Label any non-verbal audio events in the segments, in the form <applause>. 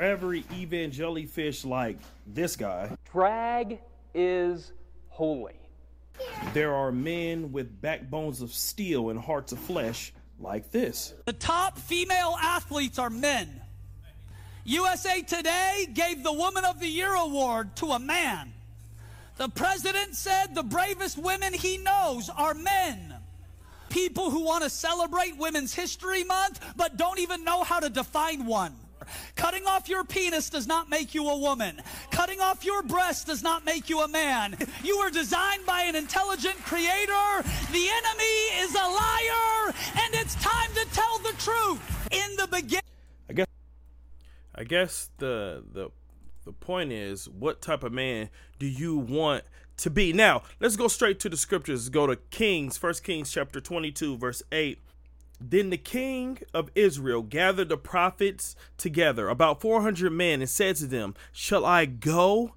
every evangelifish like this guy, drag is holy. There are men with backbones of steel and hearts of flesh like this. The top female athletes are men. USA Today gave the Woman of the Year award to a man. The president said the bravest women he knows are men. People who want to celebrate Women's History Month but don't even know how to define one. Cutting off your penis does not make you a woman. Cutting off your breast does not make you a man. You were designed by an intelligent creator. The enemy is a liar, and it's time to tell the truth. In the beginning. I guess I guess the the the point is what type of man do you want to be? Now, let's go straight to the scriptures. Go to Kings, First Kings chapter 22 verse 8 then the king of Israel gathered the prophets together, about 400 men, and said to them, Shall I go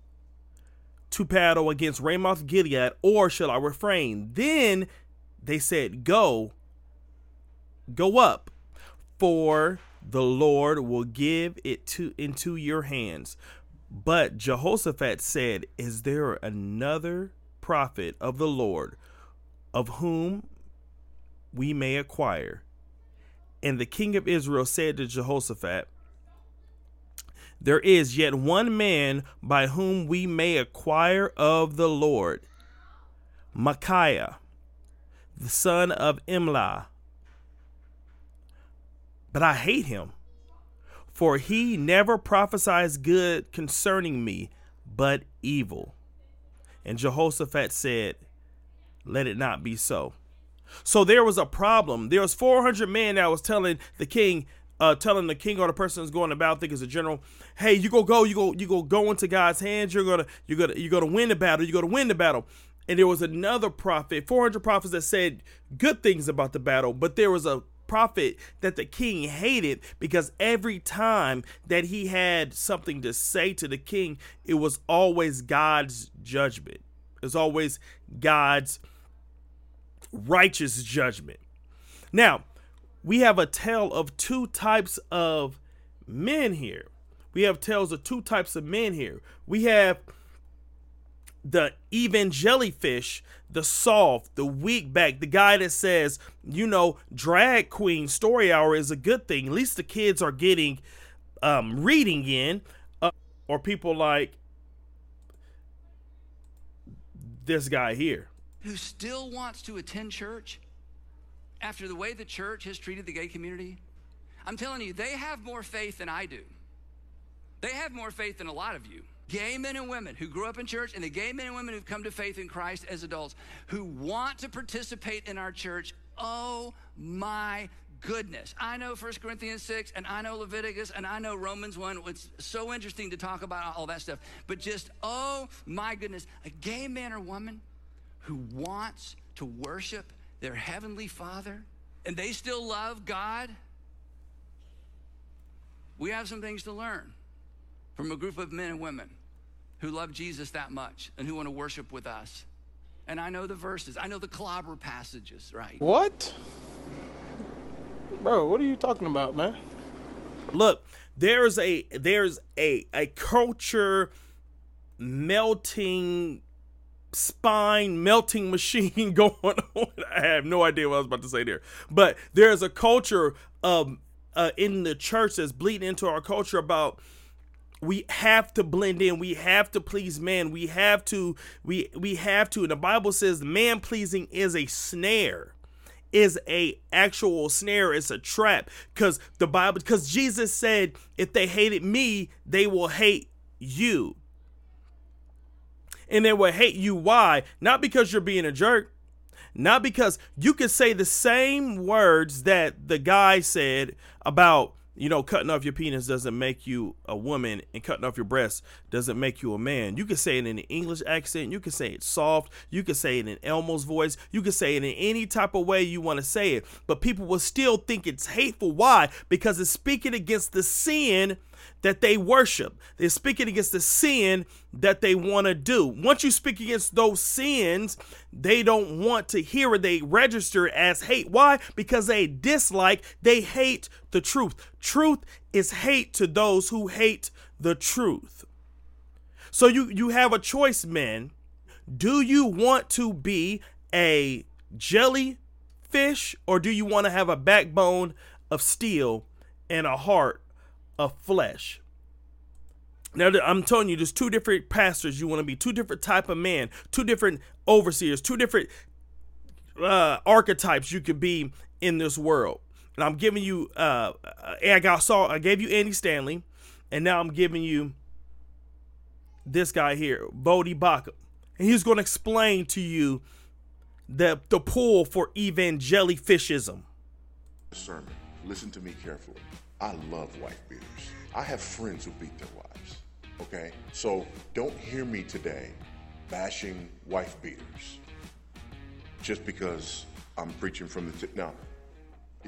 to battle against Ramoth Gilead, or shall I refrain? Then they said, Go, go up, for the Lord will give it to into your hands. But Jehoshaphat said, Is there another prophet of the Lord of whom we may acquire? And the king of Israel said to Jehoshaphat, There is yet one man by whom we may acquire of the Lord, Micaiah, the son of Imlah. But I hate him, for he never prophesies good concerning me, but evil. And Jehoshaphat said, Let it not be so. So there was a problem. There was 400 men that was telling the king, uh, telling the king or the person who's going about, think as a general, hey, you go go, you go, you go go into God's hands. You're gonna, you're gonna, you're gonna win the battle. You're gonna win the battle. And there was another prophet, 400 prophets that said good things about the battle, but there was a prophet that the king hated because every time that he had something to say to the king, it was always God's judgment. It's always God's righteous judgment. Now, we have a tale of two types of men here. We have tales of two types of men here. We have the evangelifish, the soft, the weak back, the guy that says, you know, drag queen story hour is a good thing. At least the kids are getting um, reading in. Uh, or people like this guy here who still wants to attend church after the way the church has treated the gay community, I'm telling you, they have more faith than I do. They have more faith than a lot of you. Gay men and women who grew up in church and the gay men and women who've come to faith in Christ as adults who want to participate in our church. Oh my goodness. I know 1 Corinthians 6 and I know Leviticus and I know Romans 1. It's so interesting to talk about all that stuff. But just, oh my goodness, a gay man or woman who wants to worship their heavenly Father and they still love God, we have some things to learn from a group of men and women who love Jesus that much and who want to worship with us. And I know the verses, I know the clobber passages, right? What? Bro, what are you talking about, man? Look, there's a there's a a culture melting spine melting machine <laughs> going on. I have no idea what I was about to say there, but there's a culture um, uh, in the church that's bleeding into our culture about we have to blend in. We have to please man. We have to we we have to. And the bible says man pleasing is a snare is a actual snare. It's a trap. Because the bible because jesus said if they hated me they will hate you and they will hate you. Why? Not because you're being a jerk, not because you could say the same words that the guy said about you know cutting off your penis doesn't make you a woman and cutting off your breasts doesn't make you a man. You can say it in an english accent. You can say it soft. You can say it in elmo's voice. You can say it in any type of way you want to say it. But people will still think it's hateful. Why? Because it's speaking against the sin that they worship. They're speaking against the sin that they want to do. Once you speak against those sins, they don't want to hear it. They register as hate. Why? Because they dislike, they hate the truth. Truth is hate to those who hate the truth. So you you have a choice, men. Do you want to be a jellyfish or do you want to have a backbone of steel and a heart of flesh? Now I'm telling you, there's two different pastors you want to be, two different type of man, two different overseers, two different uh, archetypes you could be in this world. And I'm giving you, uh, I got saw, I gave you Andy Stanley, and now I'm giving you this guy here, Voddie Baucham, and he's going to explain to you the the pull for evangelifishism. Sermon. Listen to me carefully. I love wife beaters. I have friends who beat their wives. Okay, so don't hear me today bashing wife beaters just because I'm preaching from the tip. Now,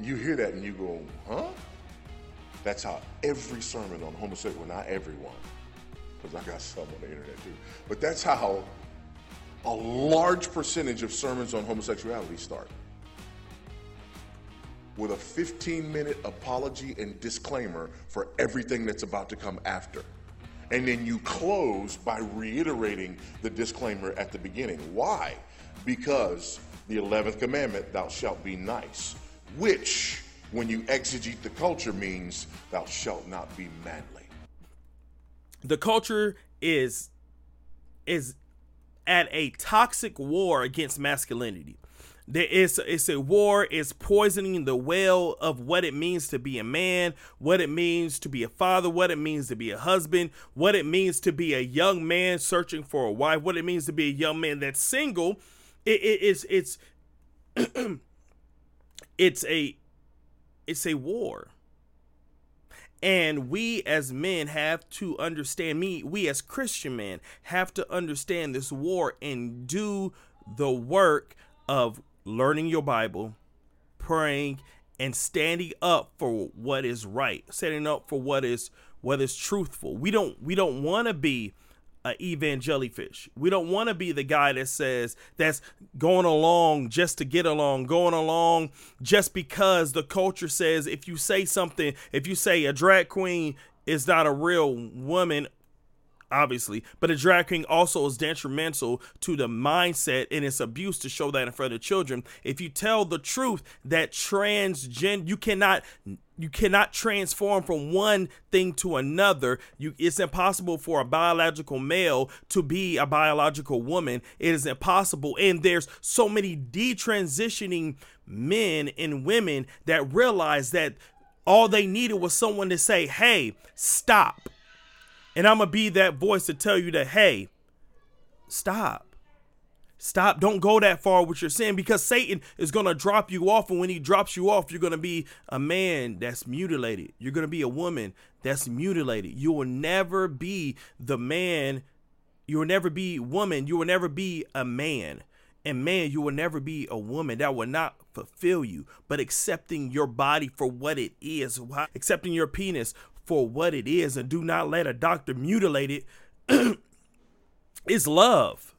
you hear that and you go, huh? That's how every sermon on homosexuality, not everyone, because I got some on the internet too, but that's how a large percentage of sermons on homosexuality start with a 15 minute apology and disclaimer for everything that's about to come after. And then you close by reiterating the disclaimer at the beginning. Why? Because the 11th commandment, thou shalt be nice, which, when you exegete the culture, means thou shalt not be manly. The culture is is at a toxic war against masculinity. There is it's a war it's poisoning the well of what it means to be a man, what it means to be a father, what it means to be a husband, what it means to be a young man searching for a wife, what it means to be a young man that's single. It, it, it's it's <clears throat> it's a it's a war and we as men have to understand me, we as Christian men have to understand this war and do the work of learning your Bible, praying, and standing up for what is right, standing up for what is what is truthful. We don't we don't want to be a evangelifish. We don't want to be the guy that says that's going along just to get along, going along just because the culture says if you say something, if you say a drag queen is not a real woman obviously, but a drag king also is detrimental to the mindset and its abuse to show that in front of children. If you tell the truth that transgender, you cannot you cannot transform from one thing to another. You, it's impossible for a biological male to be a biological woman. It is impossible, and there's so many detransitioning men and women that realize that all they needed was someone to say, "Hey, stop." And I'm going to be that voice to tell you that, hey, stop. Stop. Don't go that far with your sin because Satan is going to drop you off. And when he drops you off, you're going to be a man that's mutilated. You're going to be a woman that's mutilated. You will never be the man. You will never be woman. You will never be a man. And man, you will never be a woman that will not fulfill you, but accepting your body for what it is, accepting your penis for what it is and do not let a doctor mutilate it <clears throat> is love.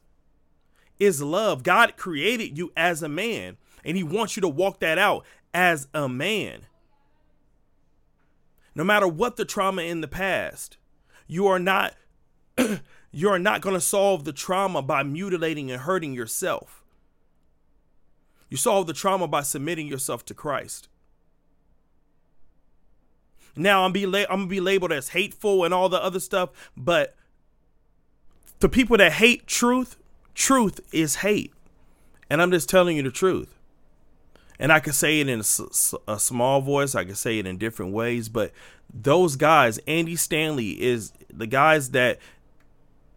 Is love. God created you as a man and he wants you to walk that out as a man. No matter what the trauma in the past, you are not <clears throat> you are not going to solve the trauma by mutilating and hurting yourself. You solve the trauma by submitting yourself to Christ. Now I'm be la- I'm gonna be labeled as hateful and all the other stuff, but the people that hate truth, truth is hate, and I'm just telling you the truth. And I can say it in a, a small voice, I can say it in different ways, but those guys, Andy Stanley is the guys that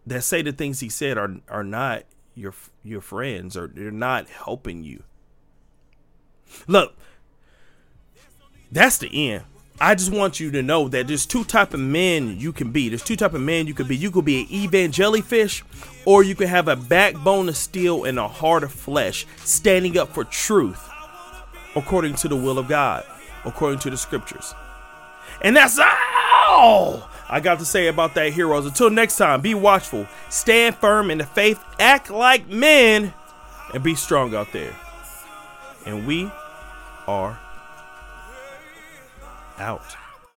that say the things he said are are not your your friends or they're not helping you. Look, that's the end. I just want you to know that there's two type of men you can be. There's two type of men you can be. You could be an evangelifish, or you can have a backbone of steel and a heart of flesh, standing up for truth, according to the will of God, according to the scriptures. And that's all I got to say about that, heroes. Until next time, be watchful, stand firm in the faith, act like men, and be strong out there. And we are out.